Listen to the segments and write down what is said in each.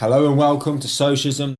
Hello and welcome to Socialism,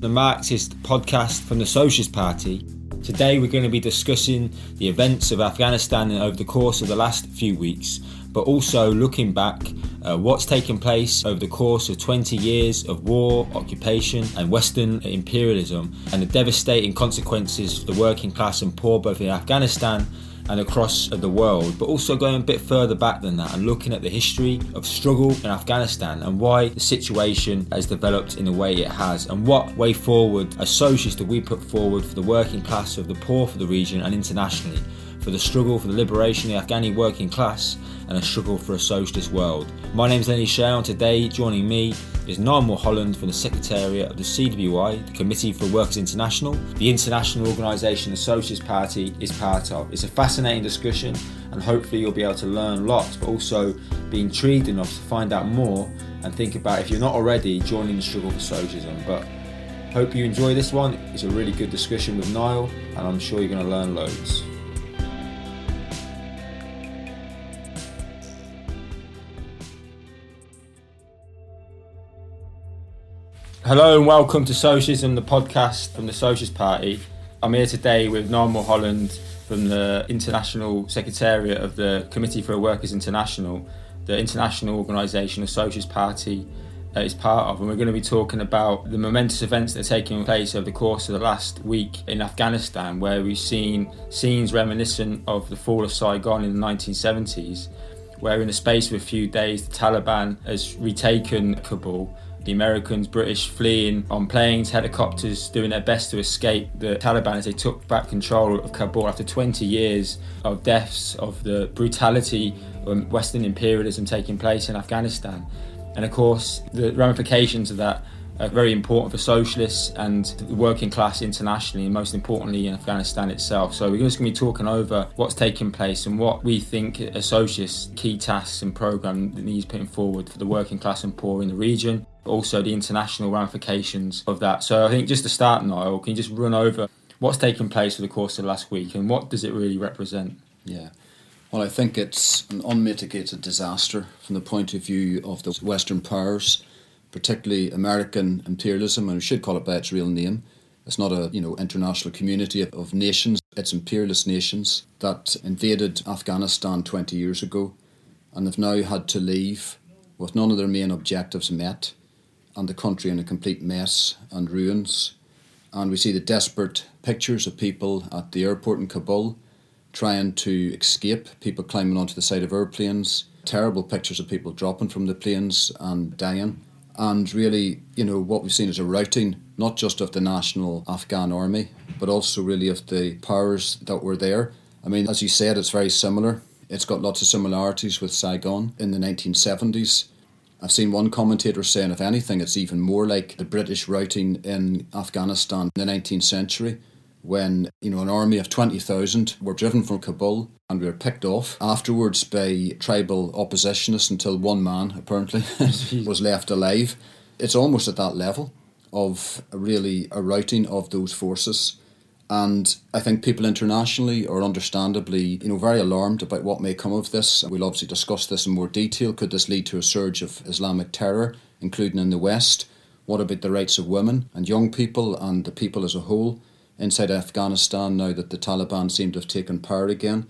the Marxist podcast from the Socialist Party. Today we're going to be discussing the events of Afghanistan over the course of the last few weeks, but also looking back uh, what's taken place over the course of 20 years of war, occupation, and Western imperialism, and the devastating consequences for the working class and poor both in Afghanistan and across uh, the world, but also going a bit further back than that and looking at the history of struggle in Afghanistan and why the situation has developed in the way it has, and what way forward as socialists do we put forward for the working class of the poor for the region and internationally, for the struggle for the liberation of the Afghani working class and a struggle for a socialist world. My name is Lenny Shao, and today joining me is Niall Mulholland from the Secretariat of the CWI, the Committee for Workers International, the international organisation the Socialist Party is part of. It's a fascinating discussion, and hopefully you'll be able to learn lots, but also be intrigued enough to find out more and think about if you're not already joining the struggle for socialism. But hope you enjoy this one. It's a really good discussion with Niall, and I'm sure you're going to learn loads. Hello and welcome to Socialism, the podcast from the Socialist Party. I'm here today with Niall Mulholland from the International Secretariat of the Committee for a Workers International, the international organisation the Socialist Party uh, is part of. And we're going to be talking about the momentous events that are taking place over the course of the last week in Afghanistan, where we've seen scenes reminiscent of the fall of Saigon in the 1970s, where in the space of a few days the Taliban has retaken Kabul the Americans, British fleeing on planes, helicopters, doing their best to escape the Taliban as they took back control of Kabul after 20 years of deaths, of the brutality of Western imperialism taking place in Afghanistan. And of course, the ramifications of that are very important for socialists and the working class internationally, and most importantly in Afghanistan itself. So we're just going to be talking over what's taking place and what we think a socialist key tasks and program that needs putting forward for the working class and poor in the region also the international ramifications of that. So I think just to start, Niall, can you just run over what's taken place for the course of the last week and what does it really represent? Yeah. Well, I think it's an unmitigated disaster from the point of view of the Western powers, particularly American imperialism, and we should call it by its real name. It's not a you know international community of nations; it's imperialist nations that invaded Afghanistan 20 years ago, and have now had to leave with none of their main objectives met and the country in a complete mess and ruins. And we see the desperate pictures of people at the airport in Kabul trying to escape, people climbing onto the side of airplanes, terrible pictures of people dropping from the planes and dying. And really, you know, what we've seen is a routing, not just of the national Afghan army, but also really of the powers that were there. I mean, as you said, it's very similar. It's got lots of similarities with Saigon in the 1970s. I've seen one commentator saying, if anything, it's even more like the British routing in Afghanistan in the 19th century when you know an army of 20,000 were driven from Kabul and we were picked off afterwards by tribal oppositionists until one man apparently was left alive. It's almost at that level of really a routing of those forces. And I think people internationally are understandably, you know, very alarmed about what may come of this. We'll obviously discuss this in more detail. Could this lead to a surge of Islamic terror, including in the West? What about the rights of women and young people and the people as a whole inside Afghanistan now that the Taliban seem to have taken power again?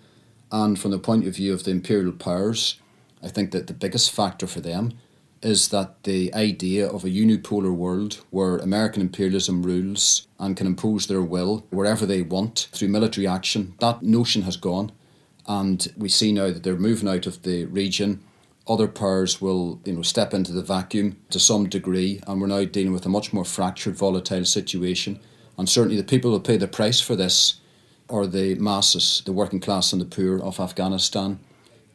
And from the point of view of the imperial powers, I think that the biggest factor for them is that the idea of a unipolar world where American imperialism rules and can impose their will wherever they want through military action, that notion has gone. And we see now that they're moving out of the region. Other powers will you know, step into the vacuum to some degree, and we're now dealing with a much more fractured, volatile situation. And certainly the people who pay the price for this are the masses, the working class and the poor of Afghanistan.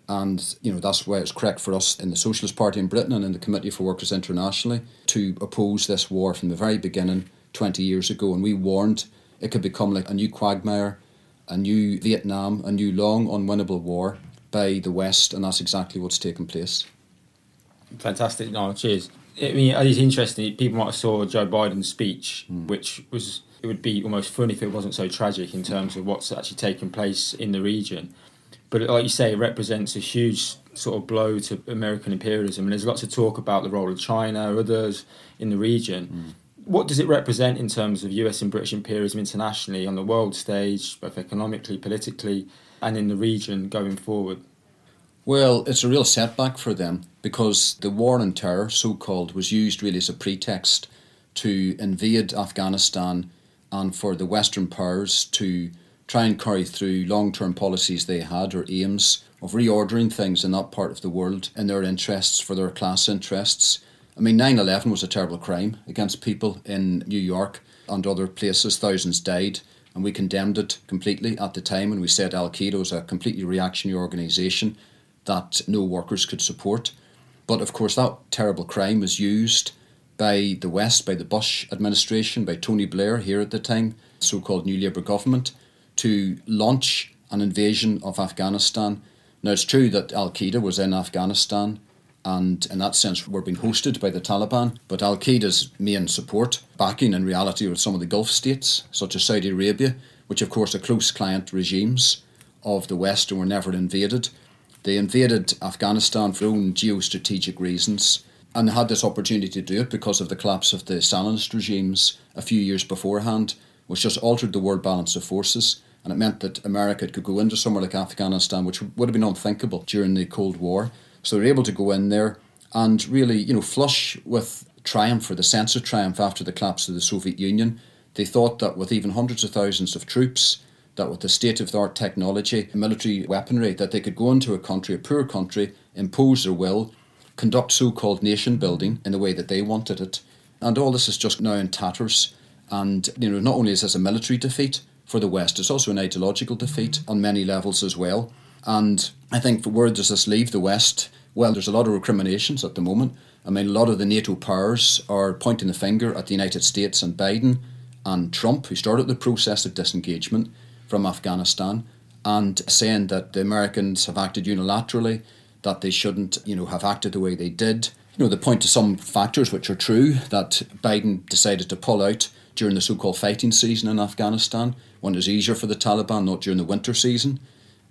And you know that's why it's correct for us in the Socialist Party in Britain and in the Committee for Workers internationally to oppose this war from the very beginning 20 years ago. And we warned it could become like a new quagmire, a new Vietnam, a new long unwinnable war by the West, and that's exactly what's taken place. Fantastic. No, cheers. I mean, it's interesting. People might have saw Joe Biden's speech, mm. which was it would be almost funny if it wasn't so tragic in terms of what's actually taken place in the region. But like you say, it represents a huge sort of blow to American imperialism. And there's lots of talk about the role of China, others in the region. Mm. What does it represent in terms of US and British imperialism internationally on the world stage, both economically, politically, and in the region going forward? Well, it's a real setback for them because the war on terror, so called, was used really as a pretext to invade Afghanistan and for the Western powers to try and carry through long term policies they had or aims of reordering things in that part of the world in their interests, for their class interests. I mean, 9 11 was a terrible crime against people in New York and other places. Thousands died, and we condemned it completely at the time. And we said Al Qaeda was a completely reactionary organisation that no workers could support. But of course, that terrible crime was used by the West, by the Bush administration, by Tony Blair here at the time, so called New Labour government, to launch an invasion of Afghanistan. Now, it's true that Al Qaeda was in Afghanistan and, in that sense, were being hosted by the Taliban, but Al Qaeda's main support, backing in reality, was some of the Gulf states, such as Saudi Arabia, which, of course, are close client regimes of the West and were never invaded. They invaded Afghanistan for own geostrategic reasons and had this opportunity to do it because of the collapse of the Stalinist regimes a few years beforehand, which just altered the world balance of forces. And it meant that America could go into somewhere like Afghanistan, which would have been unthinkable during the Cold War. So they were able to go in there and really, you know, flush with triumph or the sense of triumph after the collapse of the Soviet Union. They thought that with even hundreds of thousands of troops, that with the state of the art technology, military weaponry, that they could go into a country, a poor country, impose their will, conduct so called nation building in the way that they wanted it. And all this is just now in tatters. And you know, not only is this a military defeat for the West, it's also an ideological defeat on many levels as well. And I think where does this leave the West? Well, there's a lot of recriminations at the moment. I mean, a lot of the NATO powers are pointing the finger at the United States and Biden and Trump, who started the process of disengagement from Afghanistan, and saying that the Americans have acted unilaterally that they shouldn't, you know, have acted the way they did. You know, they point to some factors which are true that Biden decided to pull out during the so-called fighting season in Afghanistan when it was easier for the Taliban, not during the winter season,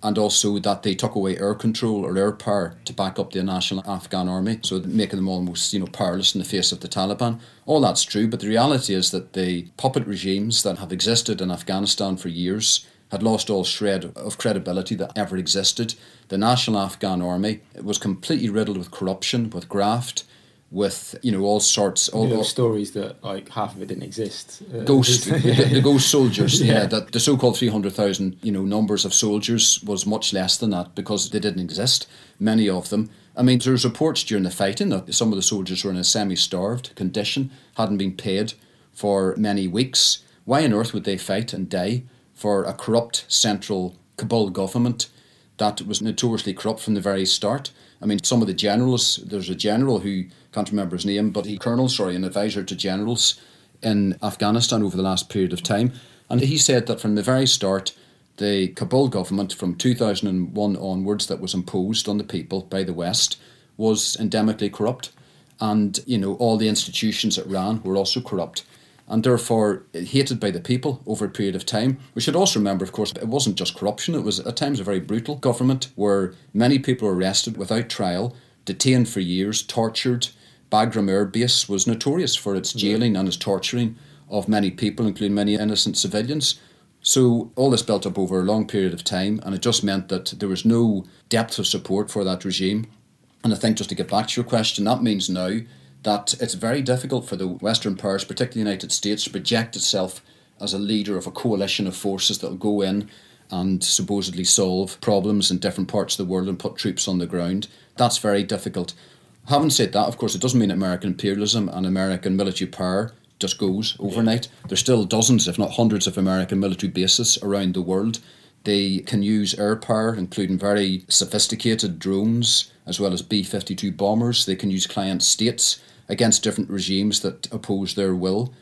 and also that they took away air control or air power to back up the national Afghan army, so making them almost, you know, powerless in the face of the Taliban. All that's true, but the reality is that the puppet regimes that have existed in Afghanistan for years had lost all shred of credibility that ever existed. The National Afghan Army was completely riddled with corruption, with graft, with you know all sorts. All, stories that like half of it didn't exist. Uh, ghost, the, the, ghost soldiers. yeah. yeah, that the so-called three hundred thousand you know numbers of soldiers was much less than that because they didn't exist. Many of them. I mean, there's reports during the fighting that some of the soldiers were in a semi-starved condition, hadn't been paid for many weeks. Why on earth would they fight and die? for a corrupt central Kabul government that was notoriously corrupt from the very start. I mean, some of the generals, there's a general who can't remember his name, but he colonel, sorry, an advisor to generals in Afghanistan over the last period of time, and he said that from the very start, the Kabul government from 2001 onwards that was imposed on the people by the West was endemically corrupt, and you know all the institutions it ran were also corrupt and therefore hated by the people over a period of time. We should also remember, of course, it wasn't just corruption, it was at times a very brutal government where many people were arrested without trial, detained for years, tortured. Bagram Air Base was notorious for its jailing and its torturing of many people, including many innocent civilians. So all this built up over a long period of time, and it just meant that there was no depth of support for that regime. And I think just to get back to your question, that means now that it's very difficult for the Western powers, particularly the United States, to project itself as a leader of a coalition of forces that will go in and supposedly solve problems in different parts of the world and put troops on the ground. That's very difficult. Having said that, of course, it doesn't mean American imperialism and American military power just goes overnight. Yeah. There's still dozens, if not hundreds, of American military bases around the world. They can use air power, including very sophisticated drones, as well as B 52 bombers. They can use client states against different regimes that oppose their will.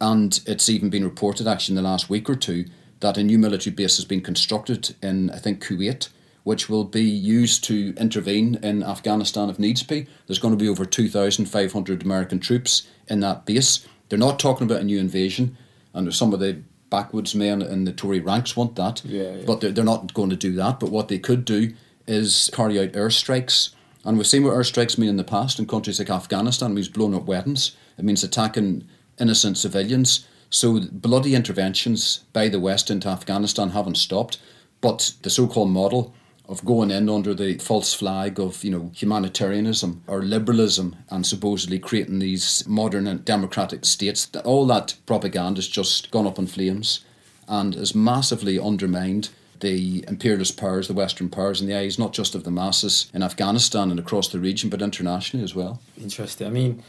And it's even been reported, actually, in the last week or two, that a new military base has been constructed in, I think, Kuwait, which will be used to intervene in Afghanistan if needs be. There's going to be over 2,500 American troops in that base. They're not talking about a new invasion, and some of the backwoods men in the Tory ranks want that, yeah, yeah. but they're, they're not going to do that. But what they could do is carry out airstrikes. And we've seen what airstrikes mean in the past in countries like Afghanistan. It means blowing up weapons. It means attacking innocent civilians. So bloody interventions by the West into Afghanistan haven't stopped. But the so-called model of going in under the false flag of you know humanitarianism or liberalism and supposedly creating these modern and democratic states all that propaganda has just gone up in flames and has massively undermined the imperialist powers, the Western powers, in the eyes not just of the masses in Afghanistan and across the region, but internationally as well. Interesting. I mean,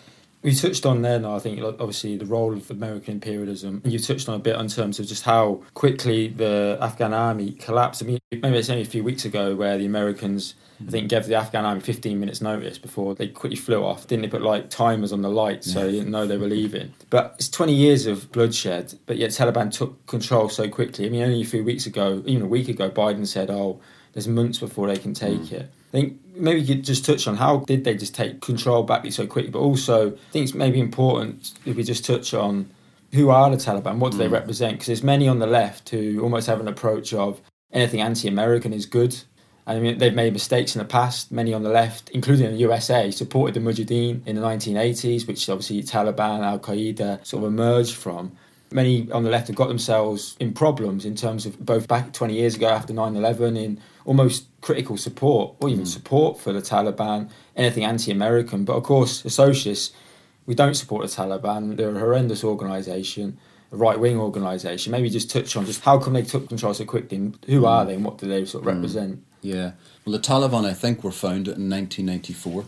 we touched on there now, I think, obviously, the role of American imperialism. And you touched on a bit in terms of just how quickly the Afghan army collapsed. I mean, maybe it's only a few weeks ago where the Americans, I think, gave the Afghan army 15 minutes' notice before they quickly flew off. Didn't they put like timers on the lights so you didn't know they were leaving? But it's 20 years of bloodshed, but yet Taliban took control so quickly. I mean, only a few weeks ago, even a week ago, Biden said, oh, there's months before they can take mm. it. I think maybe you could just touch on how did they just take control back so quickly, but also I think it's maybe important if we just touch on who are the Taliban, what do mm. they represent? Because there's many on the left who almost have an approach of anything anti-American is good. I mean, they've made mistakes in the past. Many on the left, including the USA, supported the Mujahideen in the 1980s, which obviously Taliban, Al Qaeda sort of emerged from many on the left have got themselves in problems in terms of both back 20 years ago after 9-11 in almost critical support or even mm. support for the Taliban, anything anti-American. But of course, the socialists, we don't support the Taliban. They're a horrendous organisation, a right-wing organisation. Maybe just touch on just how come they took control so quickly, and who mm. are they, and what do they sort of mm. represent? Yeah, well, the Taliban, I think, were founded in 1994,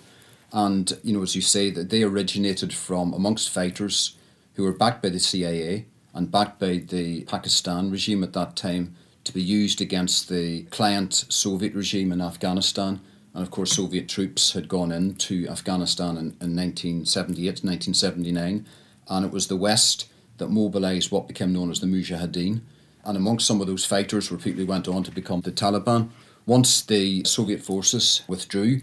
and you know, as you say, that they originated from amongst fighters who were backed by the CIA and backed by the Pakistan regime at that time to be used against the client Soviet regime in Afghanistan. And of course, Soviet troops had gone into Afghanistan in, in 1978 1979. And it was the West that mobilised what became known as the Mujahideen. And amongst some of those fighters were people who went on to become the Taliban. Once the Soviet forces withdrew,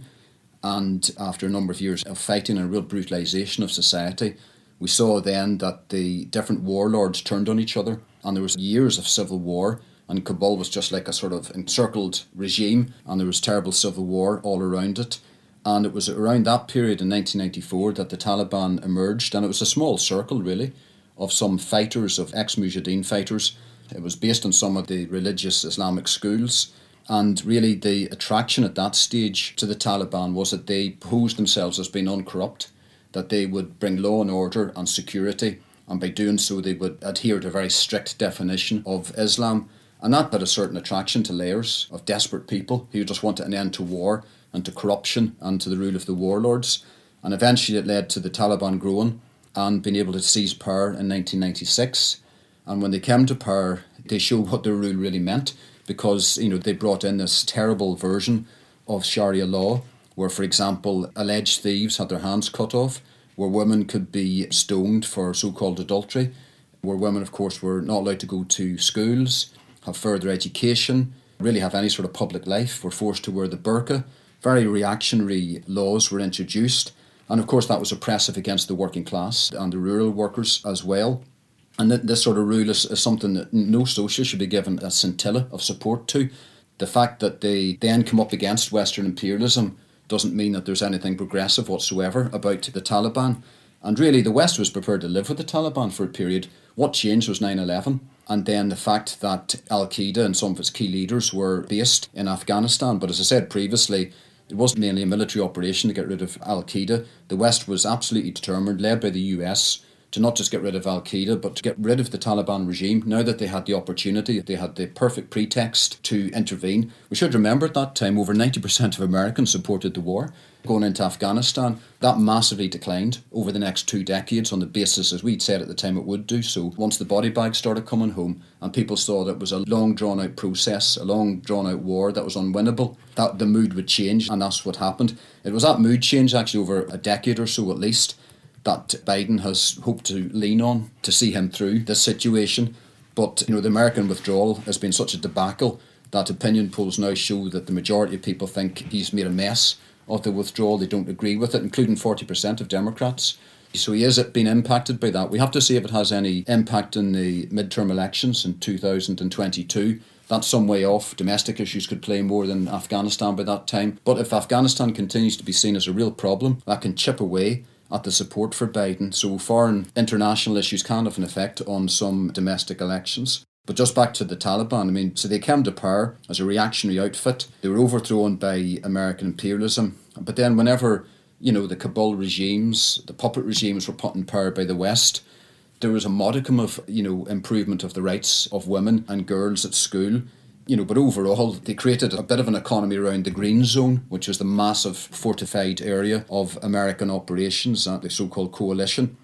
and after a number of years of fighting and real brutalisation of society, we saw then that the different warlords turned on each other, and there was years of civil war. And Kabul was just like a sort of encircled regime, and there was terrible civil war all around it. And it was around that period in 1994 that the Taliban emerged, and it was a small circle really of some fighters, of ex Mujahideen fighters. It was based on some of the religious Islamic schools. And really, the attraction at that stage to the Taliban was that they posed themselves as being uncorrupt that they would bring law and order and security, and by doing so, they would adhere to a very strict definition of Islam. And that had a certain attraction to layers of desperate people who just wanted an end to war and to corruption and to the rule of the warlords. And eventually, it led to the Taliban growing and being able to seize power in 1996. And when they came to power, they showed what their rule really meant because you know they brought in this terrible version of Sharia law where, for example, alleged thieves had their hands cut off, where women could be stoned for so called adultery, where women, of course, were not allowed to go to schools, have further education, really have any sort of public life, were forced to wear the burqa. Very reactionary laws were introduced. And of course, that was oppressive against the working class and the rural workers as well. And this sort of rule is, is something that no socialist should be given a scintilla of support to. The fact that they then come up against Western imperialism doesn't mean that there's anything progressive whatsoever about the Taliban. And really, the West was prepared to live with the Taliban for a period. What changed was 9 11, and then the fact that Al Qaeda and some of its key leaders were based in Afghanistan. But as I said previously, it wasn't mainly a military operation to get rid of Al Qaeda. The West was absolutely determined, led by the US, to not just get rid of Al Qaeda, but to get rid of the Taliban regime. Now that they had the opportunity, they had the perfect pretext to intervene. We should remember at that time over 90% of Americans supported the war. Going into Afghanistan, that massively declined over the next two decades on the basis, as we'd said at the time, it would do so. Once the body bags started coming home and people saw that it was a long drawn out process, a long drawn out war that was unwinnable, that the mood would change, and that's what happened. It was that mood change actually over a decade or so at least that Biden has hoped to lean on to see him through this situation. But you know, the American withdrawal has been such a debacle that opinion polls now show that the majority of people think he's made a mess of the withdrawal. They don't agree with it, including 40% of Democrats. So he is being impacted by that. We have to see if it has any impact in the midterm elections in 2022. That's some way off. Domestic issues could play more than Afghanistan by that time. But if Afghanistan continues to be seen as a real problem, that can chip away at the support for Biden. So foreign international issues can have an effect on some domestic elections. But just back to the Taliban, I mean, so they came to power as a reactionary outfit. They were overthrown by American imperialism. But then, whenever, you know, the Kabul regimes, the puppet regimes were put in power by the West, there was a modicum of you know improvement of the rights of women and girls at school you know but overall they created a bit of an economy around the green zone which was the massive fortified area of american operations the so-called coalition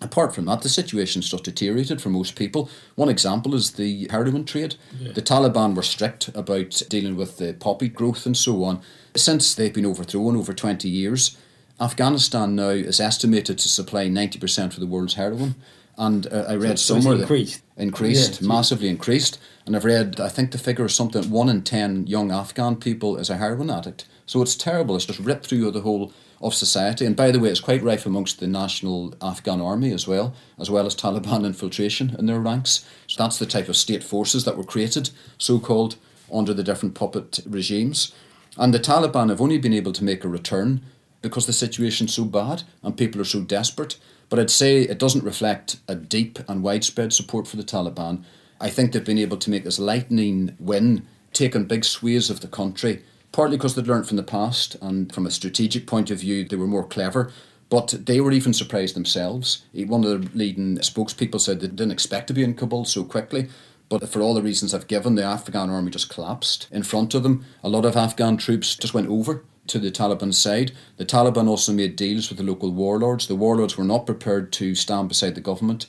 Apart from that, the situation's just deteriorated for most people. One example is the heroin trade. Yeah. The Taliban were strict about dealing with the poppy growth and so on. Since they've been overthrown over 20 years, Afghanistan now is estimated to supply 90% of the world's heroin. And uh, I read so somewhere increased, increased, yeah, massively increased. And I've read, I think the figure is something one in ten young Afghan people is a heroin addict. So it's terrible. It's just ripped through the whole of society. And by the way, it's quite rife amongst the national Afghan army as well, as well as Taliban infiltration in their ranks. So that's the type of state forces that were created, so called, under the different puppet regimes. And the Taliban have only been able to make a return because the situation's so bad and people are so desperate. But I'd say it doesn't reflect a deep and widespread support for the Taliban. I think they've been able to make this lightning win, taking big swathes of the country, partly because they'd learned from the past and from a strategic point of view, they were more clever. But they were even surprised themselves. Eh, one of the leading spokespeople said they didn't expect to be in Kabul so quickly. But for all the reasons I've given, the Afghan army just collapsed in front of them. A lot of Afghan troops just went over to the Taliban side. The Taliban also made deals with the local warlords. The warlords were not prepared to stand beside the government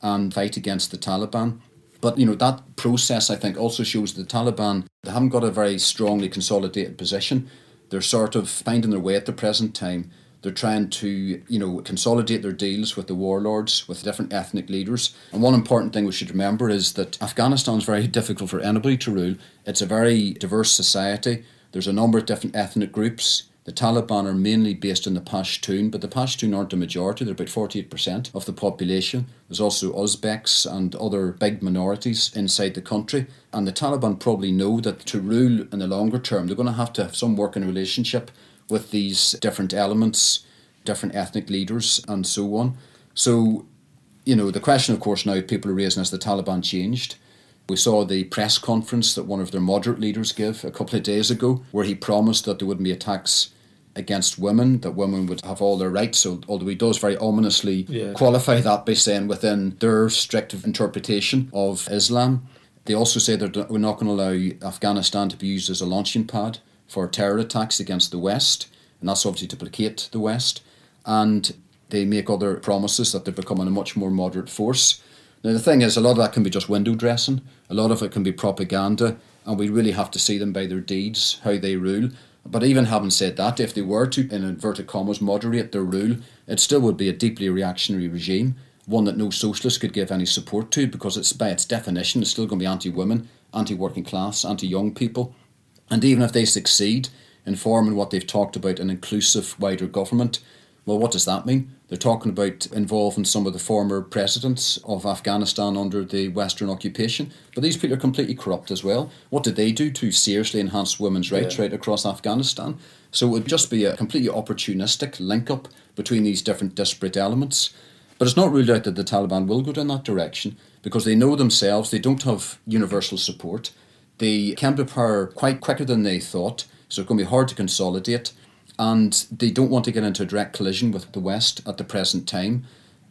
and fight against the Taliban. But you know that process, I think, also shows the Taliban they haven't got a very strongly consolidated position. They're sort of finding their way at the present time. They're trying to, you know, consolidate their deals with the warlords, with different ethnic leaders. And one important thing we should remember is that Afghanistan is very difficult for anybody to rule. It's a very diverse society. There's a number of different ethnic groups. The Taliban are mainly based in the Pashtun, but the Pashtun aren't a majority, they're about 48% of the population. There's also Uzbeks and other big minorities inside the country. And the Taliban probably know that to rule in the longer term, they're going to have to have some working relationship with these different elements, different ethnic leaders, and so on. So, you know, the question, of course, now people are raising has the Taliban changed? We saw the press conference that one of their moderate leaders gave a couple of days ago, where he promised that there wouldn't be attacks against women, that women would have all their rights. So, although he does very ominously yeah. qualify that by saying within their strict interpretation of Islam, they also say that we're not going to allow Afghanistan to be used as a launching pad for terror attacks against the West, and that's obviously to placate the West. And they make other promises that they're becoming a much more moderate force. Now, the thing is, a lot of that can be just window dressing, a lot of it can be propaganda, and we really have to see them by their deeds, how they rule. But even having said that, if they were to, in inverted commas, moderate their rule, it still would be a deeply reactionary regime, one that no socialist could give any support to because it's by its definition, it's still going to be anti women, anti working class, anti young people. And even if they succeed in forming what they've talked about an inclusive, wider government, well, what does that mean? They're talking about involving some of the former presidents of Afghanistan under the Western occupation. But these people are completely corrupt as well. What did they do to seriously enhance women's rights yeah. right across Afghanistan? So it would just be a completely opportunistic link up between these different disparate elements. But it's not ruled out that the Taliban will go down that direction because they know themselves they don't have universal support. They came to power quite quicker than they thought, so it's going to be hard to consolidate and they don't want to get into a direct collision with the West at the present time.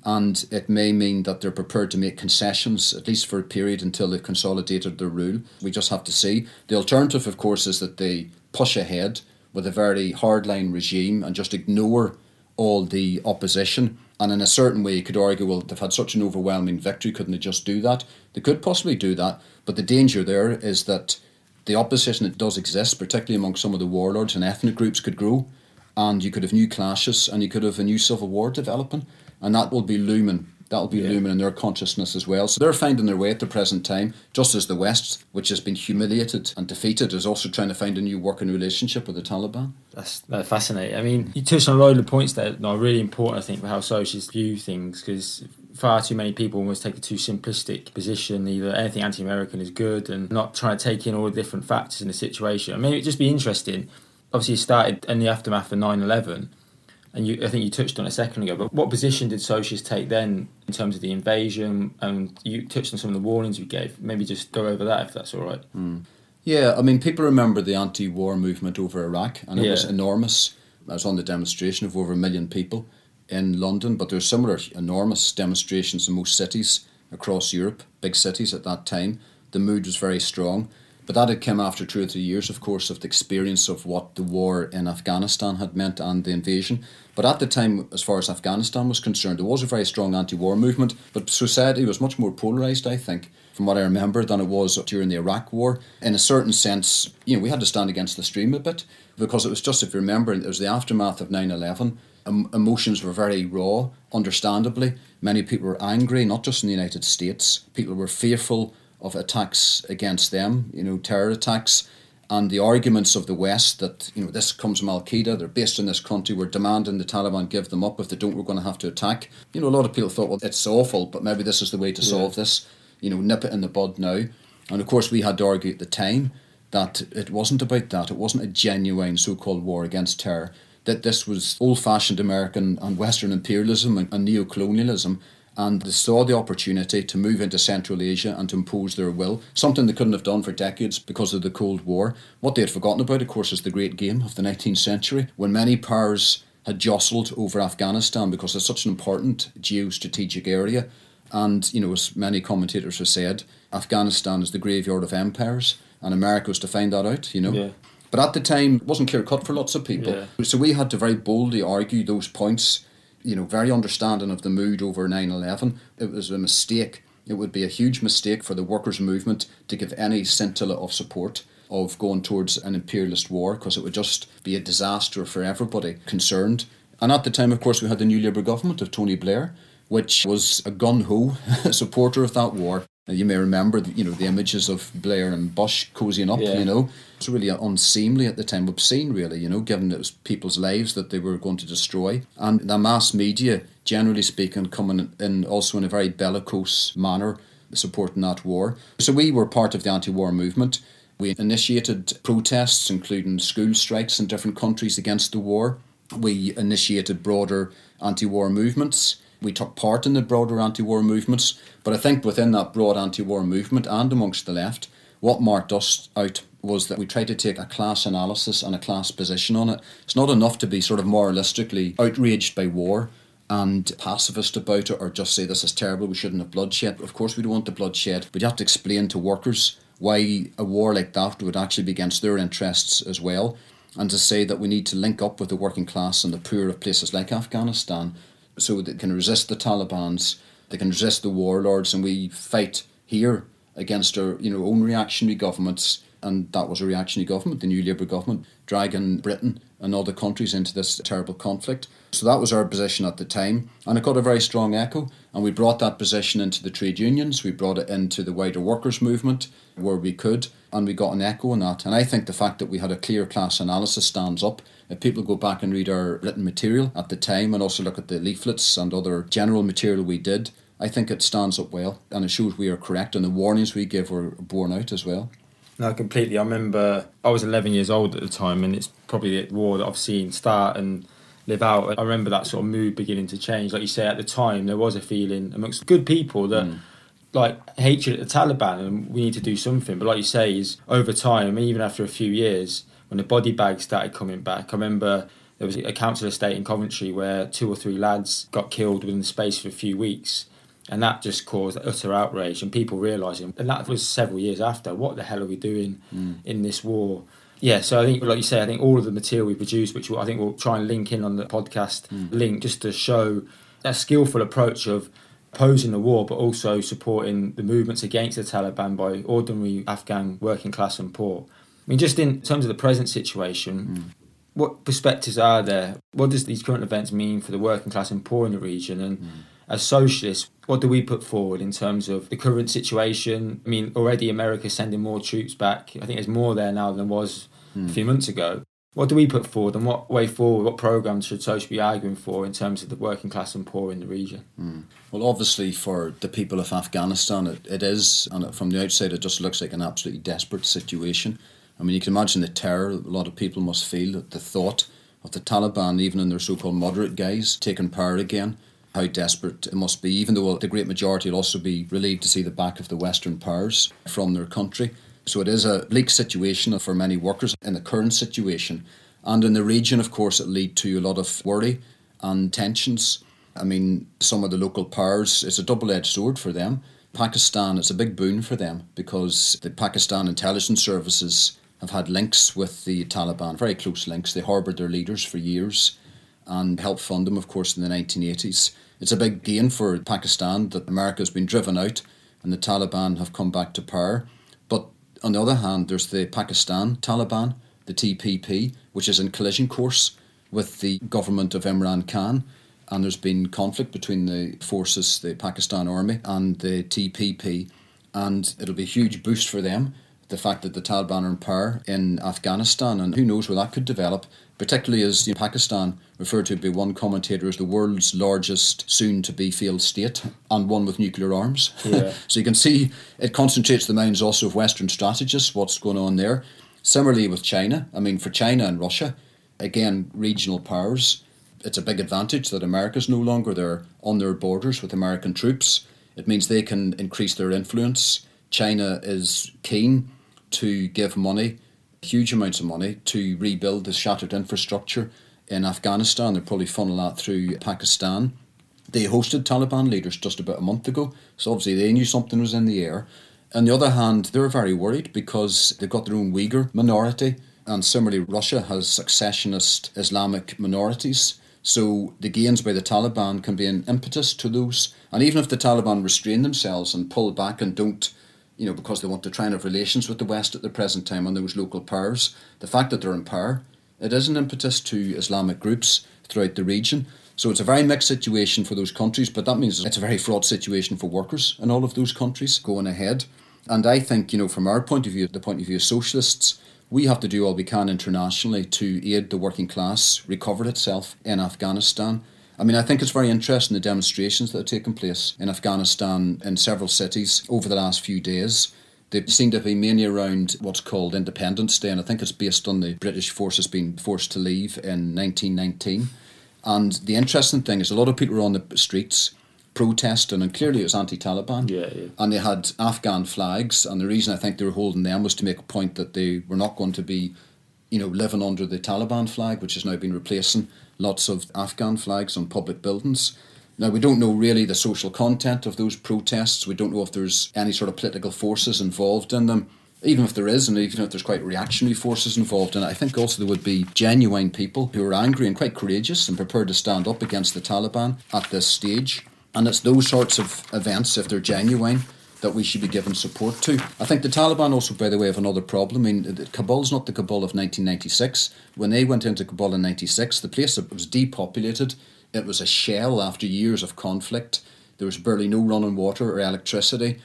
And it may mean that they're prepared to make concessions, at least for a period until they've consolidated their rule. We just have to see. The alternative, of course, is that they push ahead with a very hardline regime and just ignore all the opposition. And in a certain way, you could argue, well, they've had such an overwhelming victory, couldn't they just do that? They could possibly do that, but the danger there is that the opposition that does exist, particularly among some of the warlords and ethnic groups, could grow, and you could have new clashes, and you could have a new civil war developing, and that will be looming. That will be yeah. looming in their consciousness as well. So they're finding their way at the present time, just as the West, which has been humiliated and defeated, is also trying to find a new working relationship with the Taliban. That's, that's fascinating. I mean, you touched on a lot of the points that are really important, I think, for how socialists view things, because far too many people almost take a too simplistic position. Either anything anti-American is good, and not trying to take in all the different factors in the situation. I mean, it'd just be interesting. Obviously, it started in the aftermath of 9-11 and you, I think you touched on it a second ago, but what position did socialists take then in terms of the invasion? And you touched on some of the warnings we gave. Maybe just go over that if that's all right. Mm. Yeah, I mean, people remember the anti war movement over Iraq, and it yeah. was enormous. I was on the demonstration of over a million people in London, but there were similar enormous demonstrations in most cities across Europe, big cities at that time. The mood was very strong. But that had come after two or three years, of course, of the experience of what the war in Afghanistan had meant and the invasion. But at the time, as far as Afghanistan was concerned, there was a very strong anti war movement, but society was much more polarised, I think, from what I remember, than it was during the Iraq War. In a certain sense, you know, we had to stand against the stream a bit because it was just, if you remember, it was the aftermath of 9 11. emotions were very raw, understandably. Many people were angry, not just in the United States. People were fearful of attacks against them, you know, terror attacks, and the arguments of the West that, you know, this comes from Al Qaeda, they're based in this country, we're demanding the Taliban give them up. If they don't, we're going to have to attack. You know, a lot of people thought, well, it's awful, but maybe this is the way to solve yeah. this, you know, nip it in the bud now. And of course, we had to argue at the time that it wasn't about that, it wasn't a genuine so called war against terror. That this was old fashioned American and Western imperialism and, and neo colonialism and they saw the opportunity to move into Central Asia and to impose their will, something they couldn't have done for decades because of the Cold War. What they had forgotten about, of course, is the great game of the 19th century, when many powers had jostled over Afghanistan because it's such an important geostrategic area. And, you know, as many commentators have said, Afghanistan is the graveyard of empires, and America was to find that out, you know. Yeah. But at the time, it wasn't clear cut for lots of people. Yeah. So we had to very boldly argue those points you know, very understanding of the mood over 9 11. It was a mistake. It would be a huge mistake for the workers' movement to give any scintilla of support of going towards an imperialist war because it would just be a disaster for everybody concerned. And at the time, of course, we had the new Labour government of Tony Blair, which was a gun ho supporter of that war. You may remember, you know, the images of Blair and Bush cozying up. Yeah. You know, it's really unseemly at the time, obscene, really. You know, given it was people's lives that they were going to destroy, and the mass media, generally speaking, coming in also in a very bellicose manner, supporting that war. So we were part of the anti-war movement. We initiated protests, including school strikes in different countries against the war. We initiated broader anti-war movements we took part in the broader anti war movements, but I think within that broad anti war movement and amongst the left, what marked us out was that we tried to take a class analysis and a class position on it. It's not enough to be sort of moralistically outraged by war and pacifist about it or just say this is terrible, we shouldn't have bloodshed. Of course, we don't want the bloodshed, but you have to explain to workers why a war like that would actually be against their interests as well. And to say that we need to link up with the working class and the poor of places like Afghanistan so they can resist the Taliban's, they can resist the warlords, and we fight here against our you know own reactionary governments. And that was a reactionary government, the new Labour government, dragging Britain and other countries into this terrible conflict. So that was our position at the time, and it got a very strong echo. And we brought that position into the trade unions, we brought it into the wider workers' movement where we could, and we got an echo on that. And I think the fact that we had a clear class analysis stands up if people go back and read our written material at the time and also look at the leaflets and other general material we did, I think it stands up well and it shows we are correct and the warnings we give were borne out as well. No, completely. I remember I was 11 years old at the time and it's probably the war that I've seen start and live out. I remember that sort of mood beginning to change. Like you say, at the time, there was a feeling amongst good people that. Mm like hatred at the Taliban and we need to do something. But like you say, is over time, even after a few years, when the body bags started coming back. I remember there was a council estate in Coventry where two or three lads got killed within the space of a few weeks. And that just caused utter outrage and people realising, and that was several years after, what the hell are we doing mm. in this war? Yeah, so I think, like you say, I think all of the material we produce, which I think we'll try and link in on the podcast mm. link, just to show a skillful approach of opposing the war, but also supporting the movements against the Taliban by ordinary Afghan working class and poor. I mean, just in terms of the present situation, mm. what perspectives are there? What does these current events mean for the working class and poor in the region? And mm. as socialists, what do we put forward in terms of the current situation? I mean, already America's sending more troops back. I think there's more there now than was mm. a few months ago. What do we put forward and what way forward, what programmes should Social be arguing for in terms of the working class and poor in the region? Mm. Well, obviously, for the people of Afghanistan, it, it is, and from the outside, it just looks like an absolutely desperate situation. I mean, you can imagine the terror a lot of people must feel at the thought of the Taliban, even in their so called moderate guise, taking power again. How desperate it must be, even though the great majority will also be relieved to see the back of the Western powers from their country. So it is a bleak situation for many workers in the current situation. And in the region, of course, it lead to a lot of worry and tensions. I mean, some of the local powers, it's a double edged sword for them. Pakistan, it's a big boon for them because the Pakistan intelligence services have had links with the Taliban, very close links. They harboured their leaders for years and helped fund them, of course, in the 1980s. It's a big gain for Pakistan that America has been driven out and the Taliban have come back to power. But on the other hand, there's the Pakistan Taliban, the TTP, which is in collision course with the government of Imran Khan. And there's been conflict between the forces, the Pakistan army, and the TTP. And it'll be a huge boost for them, the fact that the Taliban are in power in Afghanistan. And who knows where that could develop, particularly as you know, Pakistan, referred to by one commentator as the world's largest soon to be failed state and one with nuclear arms. Yeah. so you can see it concentrates the minds also of Western strategists, what's going on there. Similarly with China, I mean, for China and Russia, again, regional powers, it's a big advantage that America's no longer there on their borders with American troops. It means they can increase their influence. China is keen to give money, huge amounts of money, to rebuild the shattered infrastructure in Afghanistan. They're probably funnel that through Pakistan. They hosted Taliban leaders just about a month ago, so obviously they knew something was in the air. On the other hand, they're very worried because they've got their own Uyghur minority, and similarly, Russia has successionist Islamic minorities. So the gains by the Taliban can be an impetus to those. And even if the Taliban restrain themselves and pull back and don't, you know, because they want to try and have relations with the West at the present time on those local powers, the fact that they're in power, it is an impetus to Islamic groups throughout the region. So it's a very mixed situation for those countries, but that means it's a very fraught situation for workers in all of those countries going ahead. And I think, you know, from our point of view, the point of view of socialists, we have to do all we can internationally to aid the working class recover itself in Afghanistan. I mean, I think it's very interesting the demonstrations that have taken place in Afghanistan in several cities over the last few days. They seem to be mainly around what's called Independence Day, and I think it's based on the British forces being forced to leave in 1919. And the interesting thing is, a lot of people were on the streets protesting, and clearly it was anti-Taliban. Yeah, yeah. And they had Afghan flags, and the reason I think they were holding them was to make a point that they were not going to be, you know, living under the Taliban flag, which has now been replacing lots of Afghan flags on public buildings. Now, we don't know really the social content of those protests. We don't know if there's any sort of political forces involved in them. Even if there is, and even if there's quite reactionary forces involved in it, I think also there would be genuine people who are angry and quite courageous and prepared to stand up against the Taliban at this stage. And it's those sorts of events, if they're genuine, that we should be giving support to. I think the Taliban also, by the way, have another problem. I mean, Kabul's not the Kabul of 1996. When they went into Kabul in 96, the place was depopulated. It was a shell after years of conflict. There was barely no running water or electricity.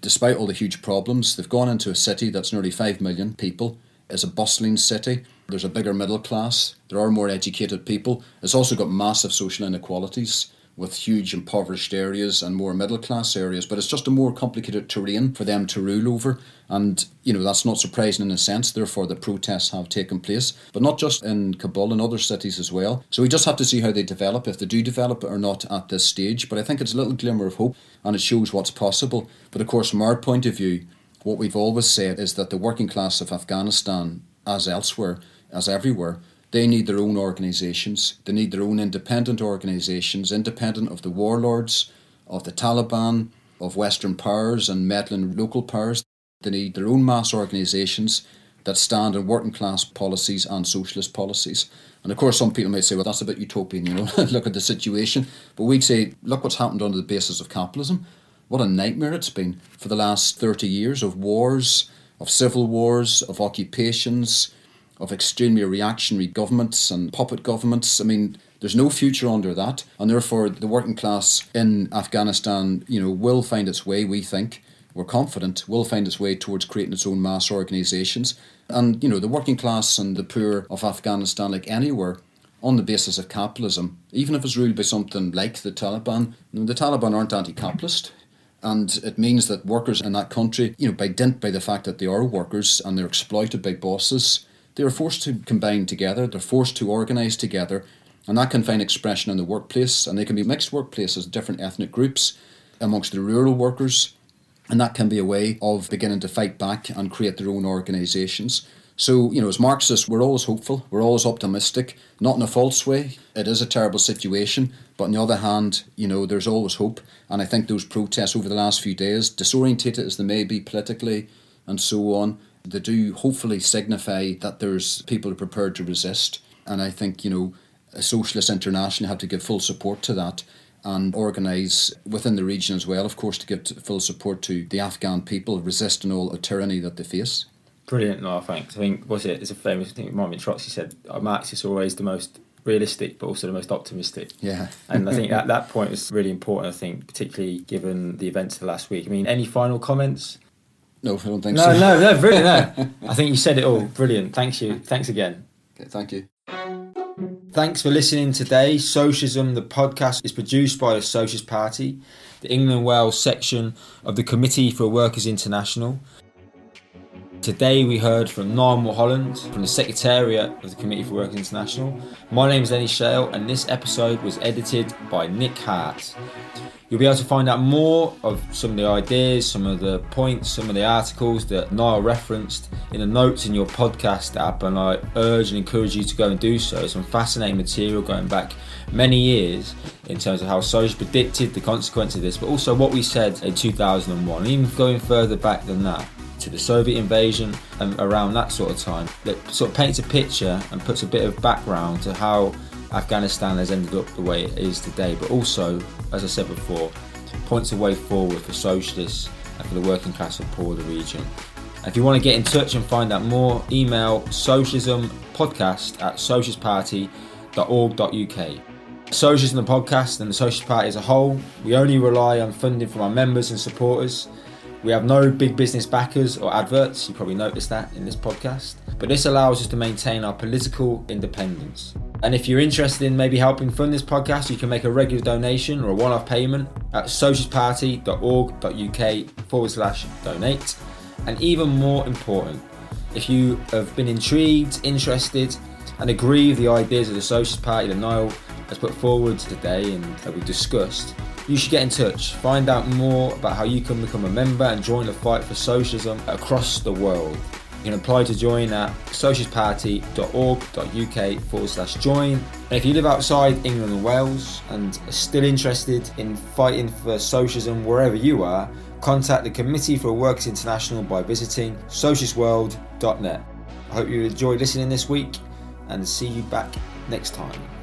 Despite all the huge problems, they've gone into a city that's nearly 5 million people. It's a bustling city. There's a bigger middle class. There are more educated people. It's also got massive social inequalities with huge impoverished areas and more middle class areas, but it's just a more complicated terrain for them to rule over. And, you know, that's not surprising in a sense, therefore, the protests have taken place, but not just in Kabul, and other cities as well. So we just have to see how they develop, if they do develop or not at this stage. But I think it's a little glimmer of hope and it shows what's possible. But of course, from our point of view, what we've always said is that the working class of Afghanistan, as elsewhere, as everywhere, they need their own organisations. They need their own independent organisations, independent of the warlords, of the Taliban, of Western powers and meddling local powers. They need their own mass organisations that stand on working class policies and socialist policies. And of course, some people may say, well, that's a bit utopian, you know, look at the situation. But we'd say, look what's happened under the basis of capitalism. What a nightmare it's been for the last 30 years of wars, of civil wars, of occupations, of extremely reactionary governments and puppet governments. I mean, there's no future under that, and therefore the working class in Afghanistan, you know, will find its way. We think we're confident, will find its way towards creating its own mass organisations. And, you know, the working class and the poor of Afghanistan, like anywhere, on the basis of capitalism, even if it's ruled by something like the Taliban, the Taliban aren't anti capitalist. And it means that workers in that country, you know, by dint by the fact that they are workers and they're exploited by bosses, they are forced to combine together, they're forced to organise together, and that can find expression in the workplace. And they can be mixed workplaces, different ethnic groups amongst the rural workers, and that can be a way of beginning to fight back and create their own organisations. So, you know, as Marxists, we're always hopeful, we're always optimistic, not in a false way. It is a terrible situation, but on the other hand, you know, there's always hope. And I think those protests over the last few days, disorientated as they may be politically and so on, they do hopefully signify that there's people prepared to resist. And I think, you know, a Socialist International have to give full support to that and organise within the region as well, of course, to give full support to the Afghan people resisting all the tyranny that they face. Brilliant, no, thanks. I think, was it, it's a famous thing, Marvin Trotsky said, Marx is always the most realistic but also the most optimistic. Yeah. and I think at that point was really important, I think, particularly given the events of the last week. I mean, any final comments? No, I don't think no, so. No, no, no, brilliant. No. I think you said it all. Brilliant. Thanks you. Thanks again. Okay, thank you. Thanks for listening today. Socialism, the podcast, is produced by the Socialist Party, the England Wales section of the Committee for Workers International. Today we heard from Niall Mulholland from the Secretariat of the Committee for Workers International. My name is Lenny Shale and this episode was edited by Nick Hart. You'll be able to find out more of some of the ideas, some of the points, some of the articles that Niall referenced in the notes in your podcast app, and I urge and encourage you to go and do so. Some fascinating material going back many years in terms of how Soros predicted the consequence of this, but also what we said in 2001, even going further back than that to the Soviet invasion and around that sort of time that sort of paints a picture and puts a bit of background to how Afghanistan has ended up the way it is today, but also, as I said before, points a way forward for socialists and for the working class of poor the region. If you want to get in touch and find out more, email socialismpodcast at socialistparty.org.uk. Socialism the podcast and the Socialist Party as a whole, we only rely on funding from our members and supporters. We have no big business backers or adverts, you probably noticed that in this podcast, but this allows us to maintain our political independence. And if you're interested in maybe helping fund this podcast, you can make a regular donation or a one off payment at socialistparty.org.uk forward slash donate. And even more important, if you have been intrigued, interested, and agree with the ideas of the Socialist Party that Niall has put forward today and that we've discussed, you should get in touch. Find out more about how you can become a member and join the fight for socialism across the world. You can apply to join at socialistparty.org.uk forward slash join. And if you live outside England and Wales and are still interested in fighting for socialism wherever you are, contact the Committee for Workers International by visiting socialistworld.net. I hope you enjoyed listening this week and see you back next time.